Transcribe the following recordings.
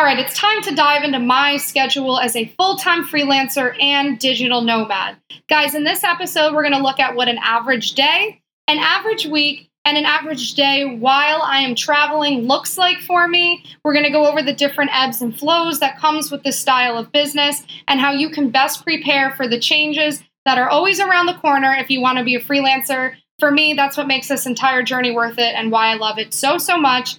All right, it's time to dive into my schedule as a full time freelancer and digital nomad. Guys, in this episode, we're going to look at what an average day, an average week, and an average day while I am traveling looks like for me. We're going to go over the different ebbs and flows that comes with this style of business and how you can best prepare for the changes that are always around the corner if you want to be a freelancer. For me, that's what makes this entire journey worth it and why I love it so so much.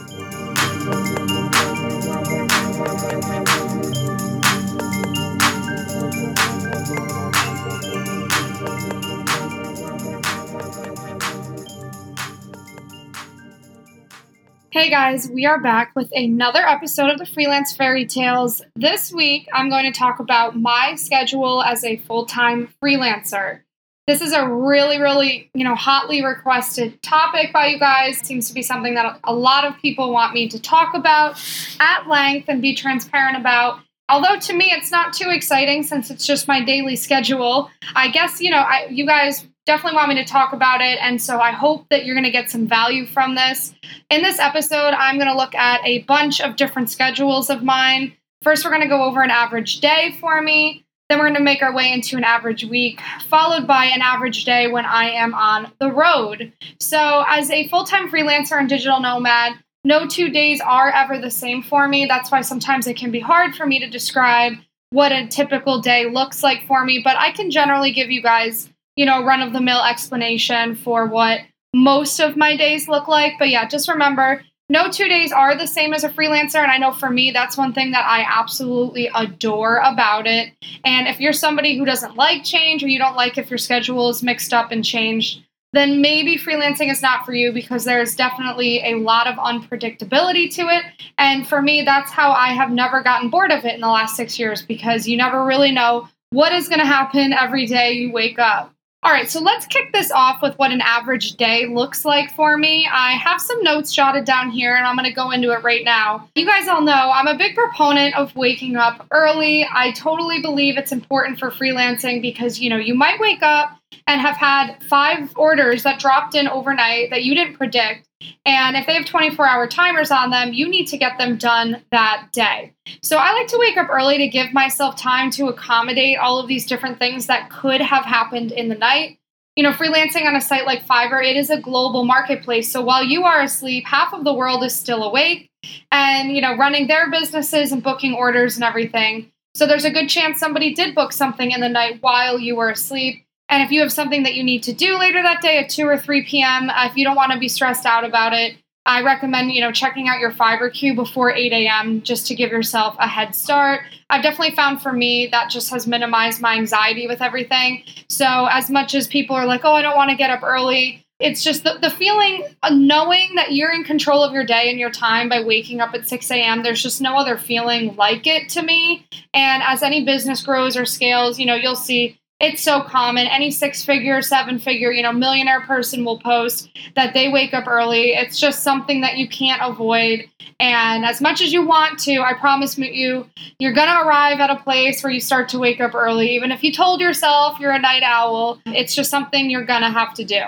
Hey guys, we are back with another episode of the Freelance Fairy Tales. This week, I'm going to talk about my schedule as a full time freelancer. This is a really, really, you know, hotly requested topic by you guys. Seems to be something that a lot of people want me to talk about at length and be transparent about. Although to me, it's not too exciting since it's just my daily schedule. I guess, you know, I, you guys definitely want me to talk about it. And so I hope that you're going to get some value from this. In this episode, I'm going to look at a bunch of different schedules of mine. First, we're going to go over an average day for me. Then we're going to make our way into an average week, followed by an average day when I am on the road. So, as a full time freelancer and digital nomad, no two days are ever the same for me. That's why sometimes it can be hard for me to describe what a typical day looks like for me, but I can generally give you guys you know, run of the mill explanation for what most of my days look like. But yeah, just remember no two days are the same as a freelancer. And I know for me, that's one thing that I absolutely adore about it. And if you're somebody who doesn't like change or you don't like if your schedule is mixed up and changed, then maybe freelancing is not for you because there's definitely a lot of unpredictability to it. And for me, that's how I have never gotten bored of it in the last six years because you never really know what is going to happen every day you wake up. All right, so let's kick this off with what an average day looks like for me. I have some notes jotted down here and I'm going to go into it right now. You guys all know I'm a big proponent of waking up early. I totally believe it's important for freelancing because, you know, you might wake up and have had five orders that dropped in overnight that you didn't predict. And if they have 24 hour timers on them, you need to get them done that day. So I like to wake up early to give myself time to accommodate all of these different things that could have happened in the night. You know, freelancing on a site like Fiverr, it is a global marketplace. So while you are asleep, half of the world is still awake and, you know, running their businesses and booking orders and everything. So there's a good chance somebody did book something in the night while you were asleep. And if you have something that you need to do later that day at 2 or 3 p.m., uh, if you don't want to be stressed out about it, I recommend, you know, checking out your Fiverr queue before 8 a.m. just to give yourself a head start. I've definitely found for me that just has minimized my anxiety with everything. So as much as people are like, oh, I don't want to get up early, it's just the, the feeling of knowing that you're in control of your day and your time by waking up at 6 a.m. There's just no other feeling like it to me. And as any business grows or scales, you know, you'll see it's so common. Any six figure, seven figure, you know, millionaire person will post that they wake up early. It's just something that you can't avoid. And as much as you want to, I promise you, you're going to arrive at a place where you start to wake up early. Even if you told yourself you're a night owl, it's just something you're going to have to do.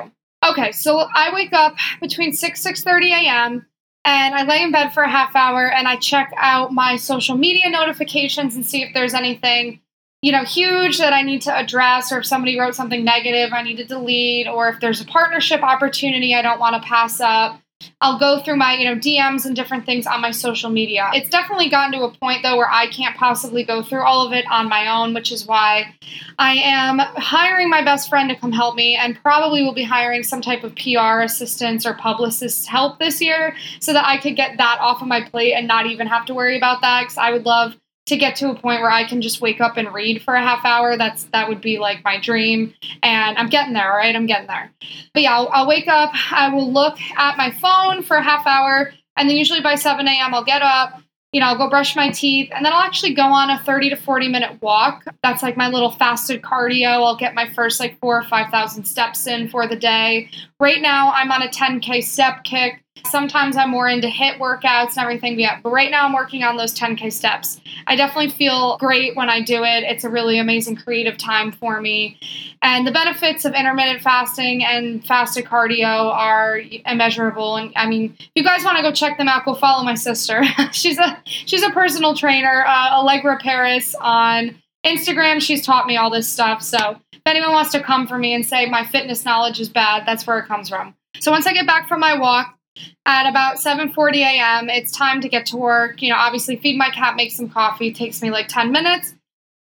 Okay, so I wake up between 6 6:30 a.m. and I lay in bed for a half hour and I check out my social media notifications and see if there's anything you know, huge that I need to address, or if somebody wrote something negative, I need to delete, or if there's a partnership opportunity I don't want to pass up. I'll go through my, you know, DMs and different things on my social media. It's definitely gotten to a point though where I can't possibly go through all of it on my own, which is why I am hiring my best friend to come help me and probably will be hiring some type of PR assistance or publicist help this year so that I could get that off of my plate and not even have to worry about that cuz I would love to get to a point where I can just wake up and read for a half hour. That's that would be like my dream, and I'm getting there. Right, I'm getting there. But yeah, I'll, I'll wake up. I will look at my phone for a half hour, and then usually by 7 a.m. I'll get up. you know, I'll go brush my teeth and then I'll actually go on a 30 to 40 minute walk. That's like my little fasted cardio. I'll get my first like four or 5,000 steps in for the day. Right now, I'm on a 10K step kick. Sometimes I'm more into HIIT workouts and everything, but right now I'm working on those 10K steps. I definitely feel great when I do it. It's a really amazing creative time for me. And the benefits of intermittent fasting and fasted cardio are immeasurable. And I mean, if you guys want to go check them out, go follow my sister. she's a she's a personal trainer, uh, Allegra Paris on Instagram. She's taught me all this stuff. So if anyone wants to come for me and say my fitness knowledge is bad, that's where it comes from. So once I get back from my walk, at about 7:40 a.m. It's time to get to work. You know, obviously feed my cat, make some coffee. It takes me like 10 minutes.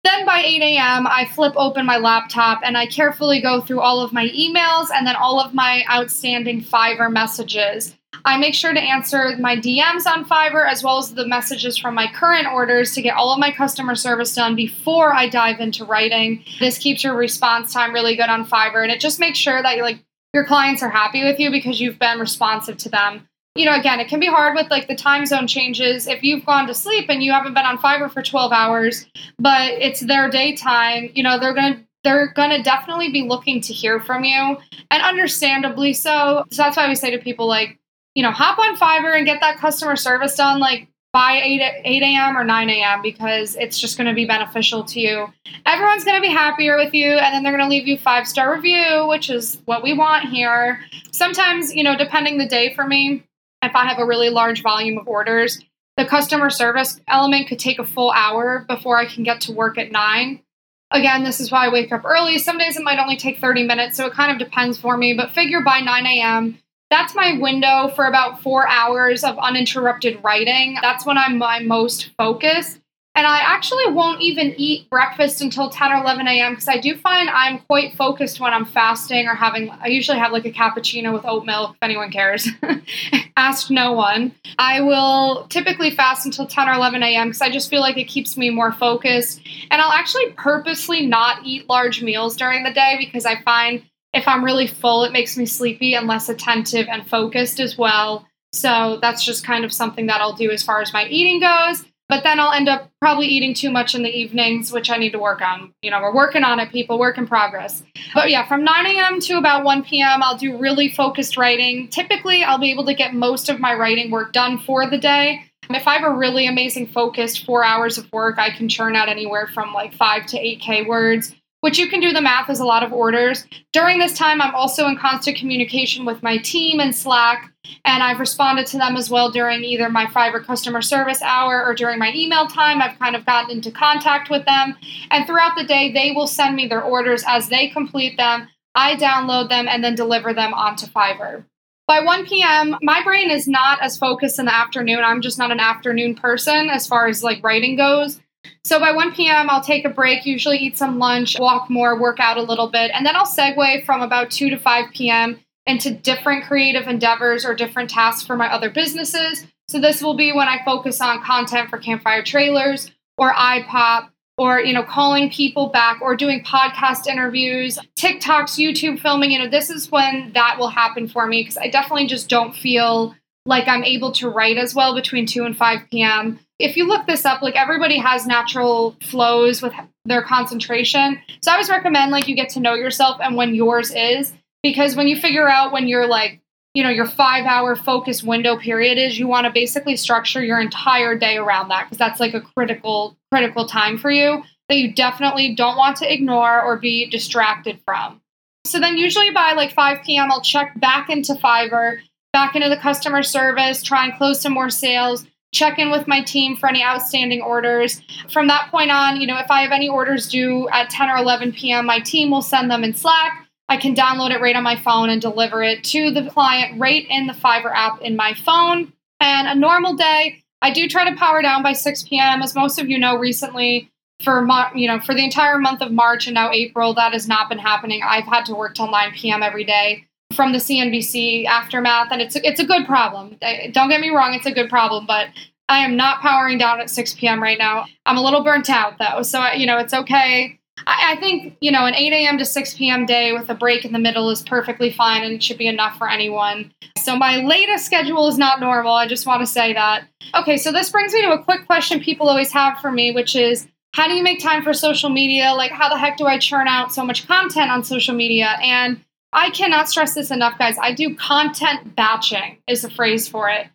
Then by 8 a.m., I flip open my laptop and I carefully go through all of my emails and then all of my outstanding Fiverr messages. I make sure to answer my DMs on Fiverr as well as the messages from my current orders to get all of my customer service done before I dive into writing. This keeps your response time really good on Fiverr and it just makes sure that you like your clients are happy with you because you've been responsive to them. You know, again, it can be hard with like the time zone changes. If you've gone to sleep and you haven't been on Fiverr for 12 hours, but it's their daytime, you know, they're going to they're going to definitely be looking to hear from you and understandably so. So that's why we say to people like, you know, hop on Fiverr and get that customer service done. Like by 8, 8 a.m. or 9 a.m. because it's just going to be beneficial to you. Everyone's going to be happier with you, and then they're going to leave you five star review, which is what we want here. Sometimes, you know, depending the day for me, if I have a really large volume of orders, the customer service element could take a full hour before I can get to work at 9. Again, this is why I wake up early. Some days it might only take 30 minutes, so it kind of depends for me, but figure by 9 a.m that's my window for about four hours of uninterrupted writing. That's when I'm my most focused. And I actually won't even eat breakfast until 10 or 11 a.m. because I do find I'm quite focused when I'm fasting or having, I usually have like a cappuccino with oat milk, if anyone cares. Ask no one. I will typically fast until 10 or 11 a.m. because I just feel like it keeps me more focused. And I'll actually purposely not eat large meals during the day because I find if I'm really full, it makes me sleepy and less attentive and focused as well. So that's just kind of something that I'll do as far as my eating goes. But then I'll end up probably eating too much in the evenings, which I need to work on. You know, we're working on it, people, work in progress. But yeah, from 9 a.m. to about 1 p.m., I'll do really focused writing. Typically, I'll be able to get most of my writing work done for the day. If I have a really amazing focused four hours of work, I can churn out anywhere from like five to 8K words which you can do the math is a lot of orders. During this time, I'm also in constant communication with my team in Slack, and I've responded to them as well during either my Fiverr customer service hour or during my email time. I've kind of gotten into contact with them, and throughout the day, they will send me their orders as they complete them. I download them and then deliver them onto Fiverr. By 1 p.m., my brain is not as focused in the afternoon. I'm just not an afternoon person as far as like writing goes. So by 1 p.m., I'll take a break, usually eat some lunch, walk more, work out a little bit, and then I'll segue from about 2 to 5 p.m. into different creative endeavors or different tasks for my other businesses. So this will be when I focus on content for Campfire Trailers or iPop or you know calling people back or doing podcast interviews tiktoks youtube filming you know this is when that will happen for me because i definitely just don't feel like i'm able to write as well between 2 and 5 p.m if you look this up, like everybody has natural flows with their concentration. So I always recommend like you get to know yourself and when yours is because when you figure out when you're like, you know, your 5-hour focus window period is, you want to basically structure your entire day around that because that's like a critical critical time for you that you definitely don't want to ignore or be distracted from. So then usually by like 5 p.m. I'll check back into Fiverr, back into the customer service, try and close some more sales check in with my team for any outstanding orders. From that point on, you know, if I have any orders due at 10 or 11 p.m., my team will send them in Slack. I can download it right on my phone and deliver it to the client right in the Fiverr app in my phone. And a normal day, I do try to power down by 6 p.m. As most of you know, recently for you know for the entire month of March and now April, that has not been happening. I've had to work till 9 p.m. every day from the CNBC aftermath, and it's a, it's a good problem. Don't get me wrong, it's a good problem, but I am not powering down at 6 p.m. right now. I'm a little burnt out though, so you know it's okay. I, I think, you know, an 8 a.m. to 6 p.m. day with a break in the middle is perfectly fine and should be enough for anyone. So my latest schedule is not normal. I just want to say that. Okay, so this brings me to a quick question people always have for me, which is how do you make time for social media? Like, how the heck do I churn out so much content on social media? And I cannot stress this enough, guys. I do content batching, is the phrase for it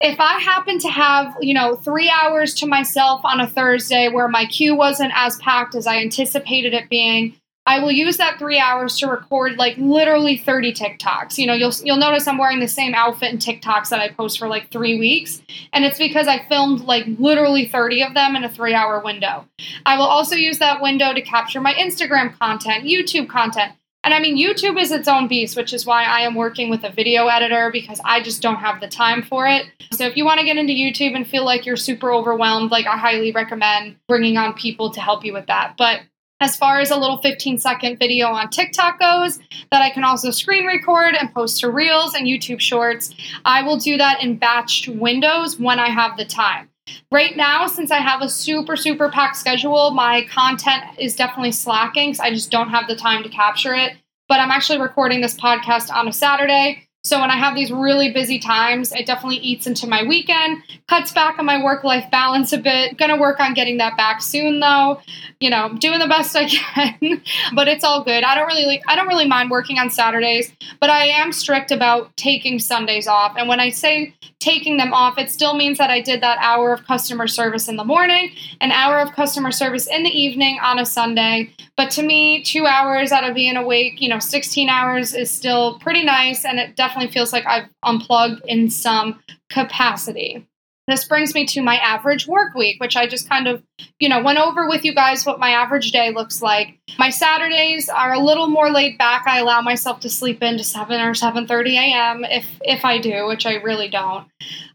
if I happen to have, you know, three hours to myself on a Thursday where my queue wasn't as packed as I anticipated it being, I will use that three hours to record like literally 30 TikToks. You know, you'll you'll notice I'm wearing the same outfit in TikToks that I post for like three weeks. And it's because I filmed like literally 30 of them in a three hour window. I will also use that window to capture my Instagram content, YouTube content. And I mean, YouTube is its own beast, which is why I am working with a video editor because I just don't have the time for it. So if you want to get into YouTube and feel like you're super overwhelmed, like I highly recommend bringing on people to help you with that. But as far as a little 15 second video on TikTok goes, that I can also screen record and post to Reels and YouTube Shorts, I will do that in batched windows when I have the time. Right now, since I have a super, super packed schedule, my content is definitely slacking. So I just don't have the time to capture it. But I'm actually recording this podcast on a Saturday. So when I have these really busy times, it definitely eats into my weekend, cuts back on my work life balance a bit. Gonna work on getting that back soon though. You know, doing the best I can, but it's all good. I don't really I don't really mind working on Saturdays, but I am strict about taking Sundays off. And when I say taking them off, it still means that I did that hour of customer service in the morning, an hour of customer service in the evening on a Sunday. But to me, two hours out of being awake, you know, 16 hours is still pretty nice. And it definitely feels like I've unplugged in some capacity. This brings me to my average work week, which I just kind of, you know, went over with you guys what my average day looks like. My Saturdays are a little more laid back. I allow myself to sleep into 7 or 7:30 a.m. if if I do, which I really don't.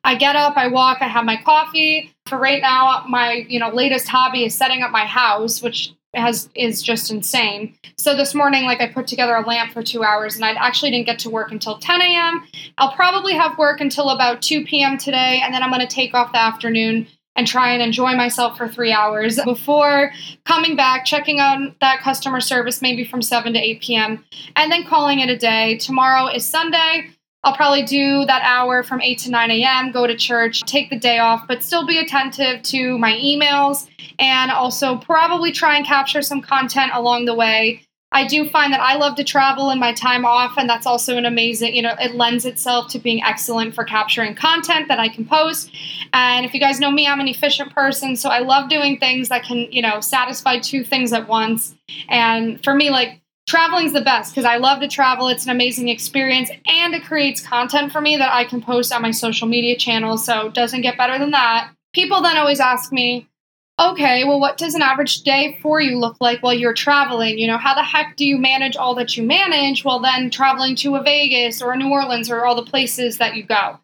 I get up, I walk, I have my coffee. For right now, my, you know, latest hobby is setting up my house, which has is just insane. So this morning, like I put together a lamp for two hours, and I actually didn't get to work until 10 a.m. I'll probably have work until about 2 p.m. today, and then I'm going to take off the afternoon and try and enjoy myself for three hours before coming back, checking on that customer service maybe from 7 to 8 p.m., and then calling it a day. Tomorrow is Sunday. I'll probably do that hour from 8 to 9 a.m., go to church, take the day off, but still be attentive to my emails and also probably try and capture some content along the way. I do find that I love to travel in my time off, and that's also an amazing, you know, it lends itself to being excellent for capturing content that I can post. And if you guys know me, I'm an efficient person, so I love doing things that can, you know, satisfy two things at once. And for me, like, traveling's the best because I love to travel. It's an amazing experience and it creates content for me that I can post on my social media channels. So it doesn't get better than that. People then always ask me, okay, well, what does an average day for you look like while you're traveling? You know, how the heck do you manage all that you manage while then traveling to a Vegas or a New Orleans or all the places that you go?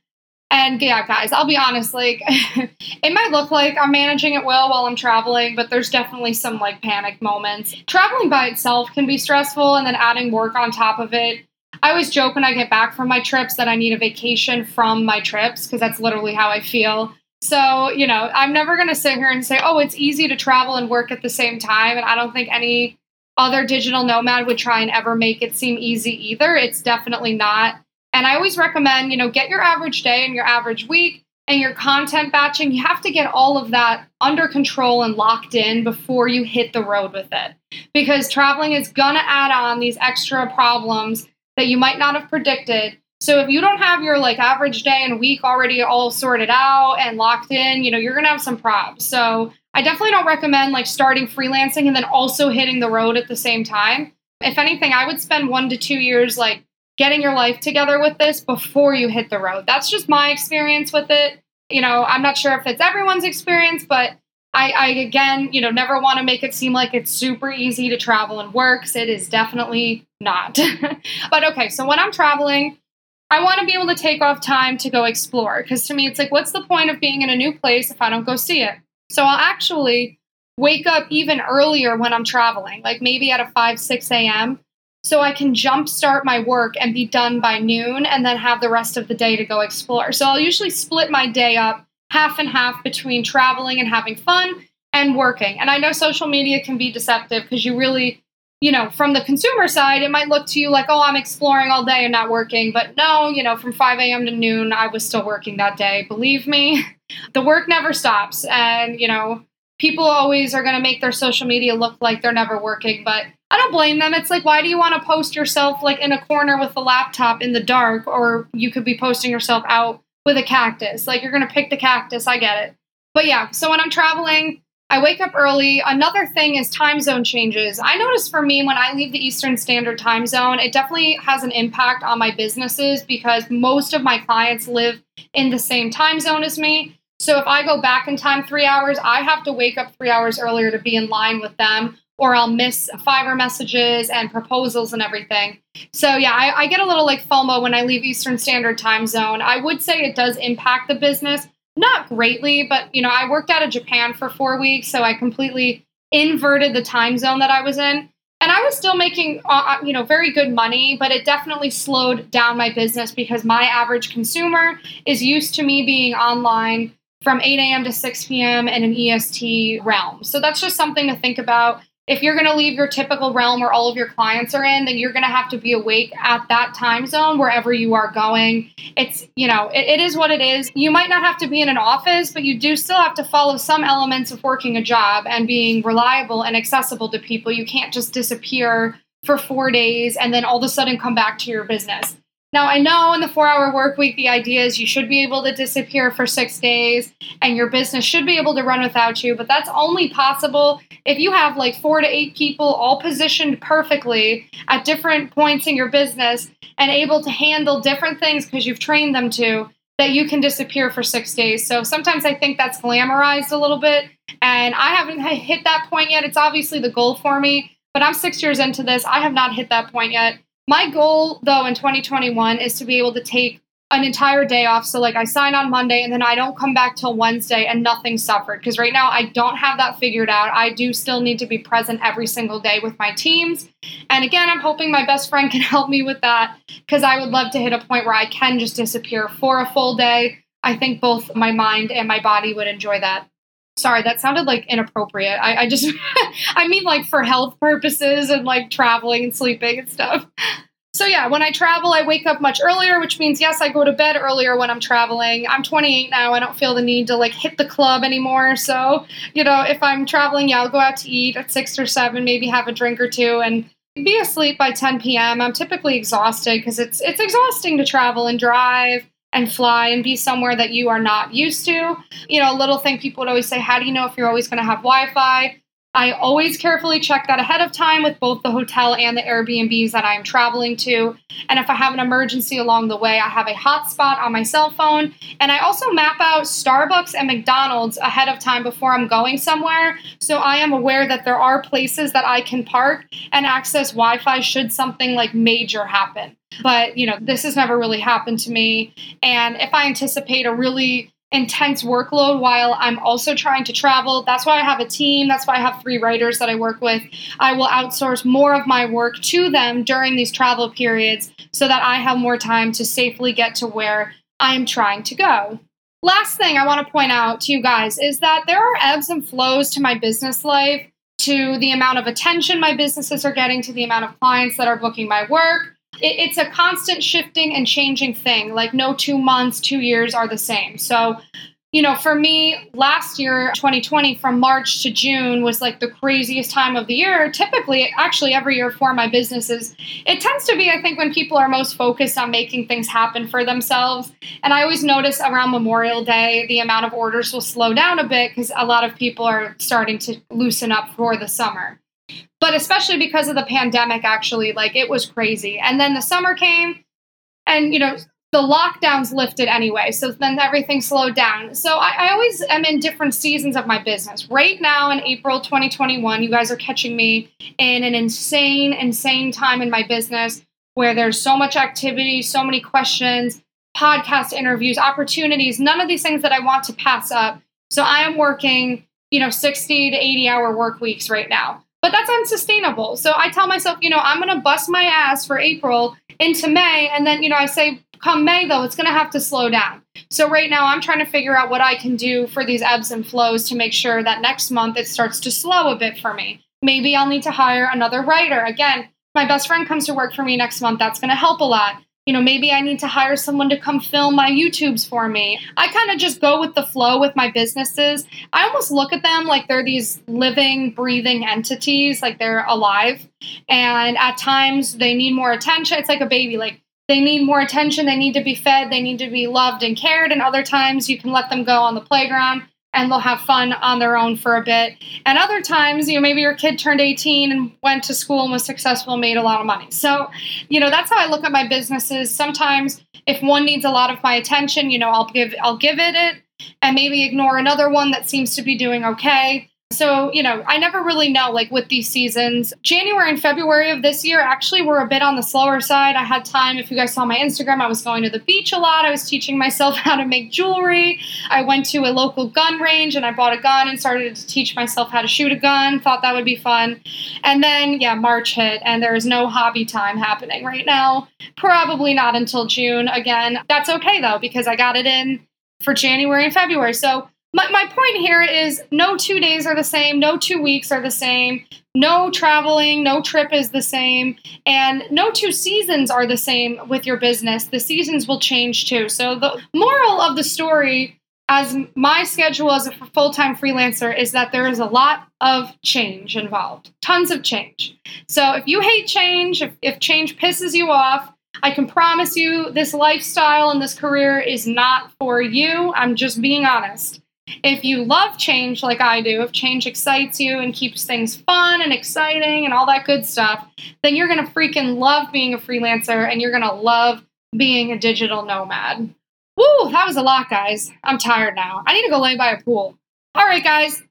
And yeah, guys, I'll be honest, like it might look like I'm managing it well while I'm traveling, but there's definitely some like panic moments. Traveling by itself can be stressful and then adding work on top of it. I always joke when I get back from my trips that I need a vacation from my trips because that's literally how I feel. So, you know, I'm never going to sit here and say, oh, it's easy to travel and work at the same time. And I don't think any other digital nomad would try and ever make it seem easy either. It's definitely not. And I always recommend, you know, get your average day and your average week and your content batching. You have to get all of that under control and locked in before you hit the road with it. Because traveling is going to add on these extra problems that you might not have predicted. So if you don't have your like average day and week already all sorted out and locked in, you know, you're going to have some problems. So I definitely don't recommend like starting freelancing and then also hitting the road at the same time. If anything, I would spend 1 to 2 years like getting your life together with this before you hit the road. That's just my experience with it. You know, I'm not sure if it's everyone's experience, but I, I again, you know, never want to make it seem like it's super easy to travel and work. It is definitely not. but okay, so when I'm traveling, I want to be able to take off time to go explore because to me, it's like, what's the point of being in a new place if I don't go see it? So I'll actually wake up even earlier when I'm traveling, like maybe at a 5, 6 a.m so I can jumpstart my work and be done by noon and then have the rest of the day to go explore. So I'll usually split my day up half and half between traveling and having fun and working. And I know social media can be deceptive because you really, you know, from the consumer side, it might look to you like, oh, I'm exploring all day and not working. But no, you know, from 5 a.m. to noon, I was still working that day. Believe me, the work never stops. And, you know, people always are going to make their social media look like they're never working. But I don't blame them. It's like, why do you want to post yourself like in a corner with a laptop in the dark? Or you could be posting yourself out with a cactus. Like, you're going to pick the cactus. I get it. But yeah, so when I'm traveling, I wake up early. Another thing is time zone changes. I notice for me when I leave the Eastern Standard Time Zone, it definitely has an impact on my businesses because most of my clients live in the same time zone as me. So if I go back in time three hours, I have to wake up three hours earlier to be in line with them, or I'll miss Fiverr messages and proposals and everything. So yeah, I, I get a little like FOMO when I leave Eastern Standard Time Zone. I would say it does impact the business not greatly, but you know, I worked out of Japan for four weeks, so I completely inverted the time zone that I was in. And I was still making, uh, uh, you know, very good money, but it definitely slowed down my business because my average consumer is used to me being online from 8 a.m. to 6 p.m. in an EST realm. So that's just something to think about if you're going to leave your typical realm where all of your clients are in, then you're going to have to be awake at that time zone wherever you are going. It's, you know, it, it is what it is. You might not have to be in an office, but you do still have to follow some elements of working a job and being reliable and accessible to people. You can't just disappear for four days and then all of a sudden come back to your business. Now, I know in the four hour work week, the idea is you should be able to disappear for six days and your business should be able to run without you, but that's only possible if you have like four to eight people all positioned perfectly at different points in your business and able to handle different things because you've trained them to, that you can disappear for six days. So sometimes I think that's glamorized a little bit. And I haven't hit that point yet. It's obviously the goal for me, but I'm six years into this. I have not hit that point yet. My goal, though, in 2021 is to be able to take an entire day off. So, like, I sign on Monday and then I don't come back till Wednesday and nothing suffered. Because right now I don't have that figured out. I do still need to be present every single day with my teams. And again, I'm hoping my best friend can help me with that because I would love to hit a point where I can just disappear for a full day. I think both my mind and my body would enjoy that. Sorry, that sounded like inappropriate. I, I just, I mean, like for health purposes and like traveling and sleeping and stuff. So, yeah, when I travel, I wake up much earlier, which means, yes, I go to bed earlier when I'm traveling. I'm 28 now. I don't feel the need to like hit the club anymore. So, you know, if I'm traveling, yeah, I'll go out to eat at six or seven, maybe have a drink or two and be asleep by 10 p.m. I'm typically exhausted because it's it's exhausting to travel and drive and fly and be somewhere that you are not used to. You know, a little thing people would always say, how do you know if you're always going to have Wi-Fi? I always carefully check that ahead of time with both the hotel and the Airbnbs that I am traveling to. And if I have an emergency along the way, I have a hotspot on my cell phone. And I also map out Starbucks and McDonald's ahead of time before I'm going somewhere. So I am aware that there are places that I can park and access Wi Fi should something like major happen. But, you know, this has never really happened to me. And if I anticipate a really intense workload while I'm also trying to travel. That's why I have a team. That's why I have three writers that I work with. I will outsource more of my work to them during these travel periods so that I have more time to safely get to where I'm trying to go. Last thing I want to point out to you guys is that there are ebbs and flows to my business life, to the amount of attention my businesses are getting, to the amount of clients that are booking my work it, it's a constant shifting and changing thing. Like no two months, two years are the same. So, you know, for me, last year, 2020, from March to June was like the craziest time of the year. Typically, actually, every year for my businesses, it tends to be, I think, when people are most focused on making things happen for themselves. And I always notice around Memorial Day, the amount of orders will slow down a bit because a lot of people are starting to loosen up for the summer but especially because of the pandemic actually like it was crazy. And then the summer came and you know the lockdowns lifted anyway so then everything slowed down. So I, I, always am in different seasons of my business. Right now in april 2021 you guys are catching me in an insane insane time in my business where there's so much activity so many questions podcast interviews opportunities none of these things that i want to pass up. So i am working you know 60 to 80 hour work weeks right now but that's unsustainable. So I tell myself, you know, I'm going to bust my ass for April into May. And then, you know, I say Come May, though, it's going to have to slow down. So, right now, I'm trying to figure out what I can do for these ebbs and flows to make sure that next month it starts to slow a bit for me. Maybe I'll need to hire another writer. Again, my best friend comes to work for me next month. That's going to help a lot you know, maybe I need to hire someone to come film my YouTubes for me. I kind of just go with the flow with my businesses. I almost look at them like they're these living, breathing entities, like they're alive. And at times they need more attention. It's like a baby, like they need more attention, they need to be fed, they need to be loved and cared. And other times you can let them go on the playground and they'll have fun on their own for a bit. And other times, you know, maybe your kid turned 18 and went to school and was successful and made a lot of money. So, you know, that's how I look at my businesses. Sometimes if one needs a lot of my attention, you know, I'll give I'll give it it and maybe ignore another one that seems to be doing okay. So, you know, I never really know, like with these seasons. January and February of this year actually were a bit on the slower side. I had time. If you guys saw my Instagram, I was going to the beach a lot. I was teaching myself how to make jewelry. I went to a local gun range and I bought a gun and started to teach myself how to shoot a gun. Thought that would be fun. And then, yeah, March hit and there is no hobby time happening right now. Probably not until June again. That's okay though, because I got it in for January and February. So, my, my point here is no two days are the same, no two weeks are the same, no traveling, no trip is the same, and no two seasons are the same with your business. The seasons will change too. So, the moral of the story, as my schedule as a full time freelancer, is that there is a lot of change involved, tons of change. So, if you hate change, if, if change pisses you off, I can promise you this lifestyle and this career is not for you. I'm just being honest. If you love change like I do, if change excites you and keeps things fun and exciting and all that good stuff, then you're going to freaking love being a freelancer and you're going to love being a digital nomad. Woo, that was a lot, guys. I'm tired now. I need to go lay by a pool. All right, guys.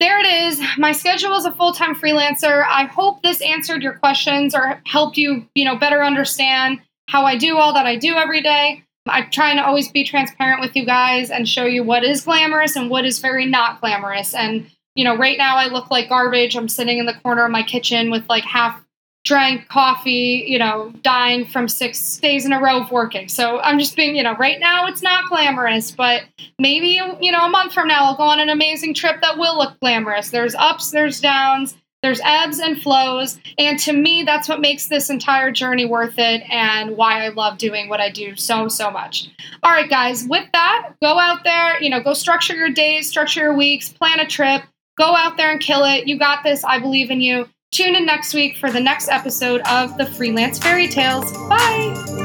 There it is. My schedule as a full-time freelancer. I hope this answered your questions or helped you, you know, better understand how I do all that I do every day. I'm trying to always be transparent with you guys and show you what is glamorous and what is very not glamorous. And, you know, right now I look like garbage. I'm sitting in the corner of my kitchen with like half drank coffee, you know, dying from six days in a row of working. So I'm just being, you know, right now it's not glamorous, but maybe, you know, a month from now I'll go on an amazing trip that will look glamorous. There's ups, there's downs. There's ebbs and flows. And to me, that's what makes this entire journey worth it and why I love doing what I do so, so much. All right, guys, with that, go out there, you know, go structure your days, structure your weeks, plan a trip, go out there and kill it. You got this. I believe in you. Tune in next week for the next episode of the Freelance Fairy Tales. Bye.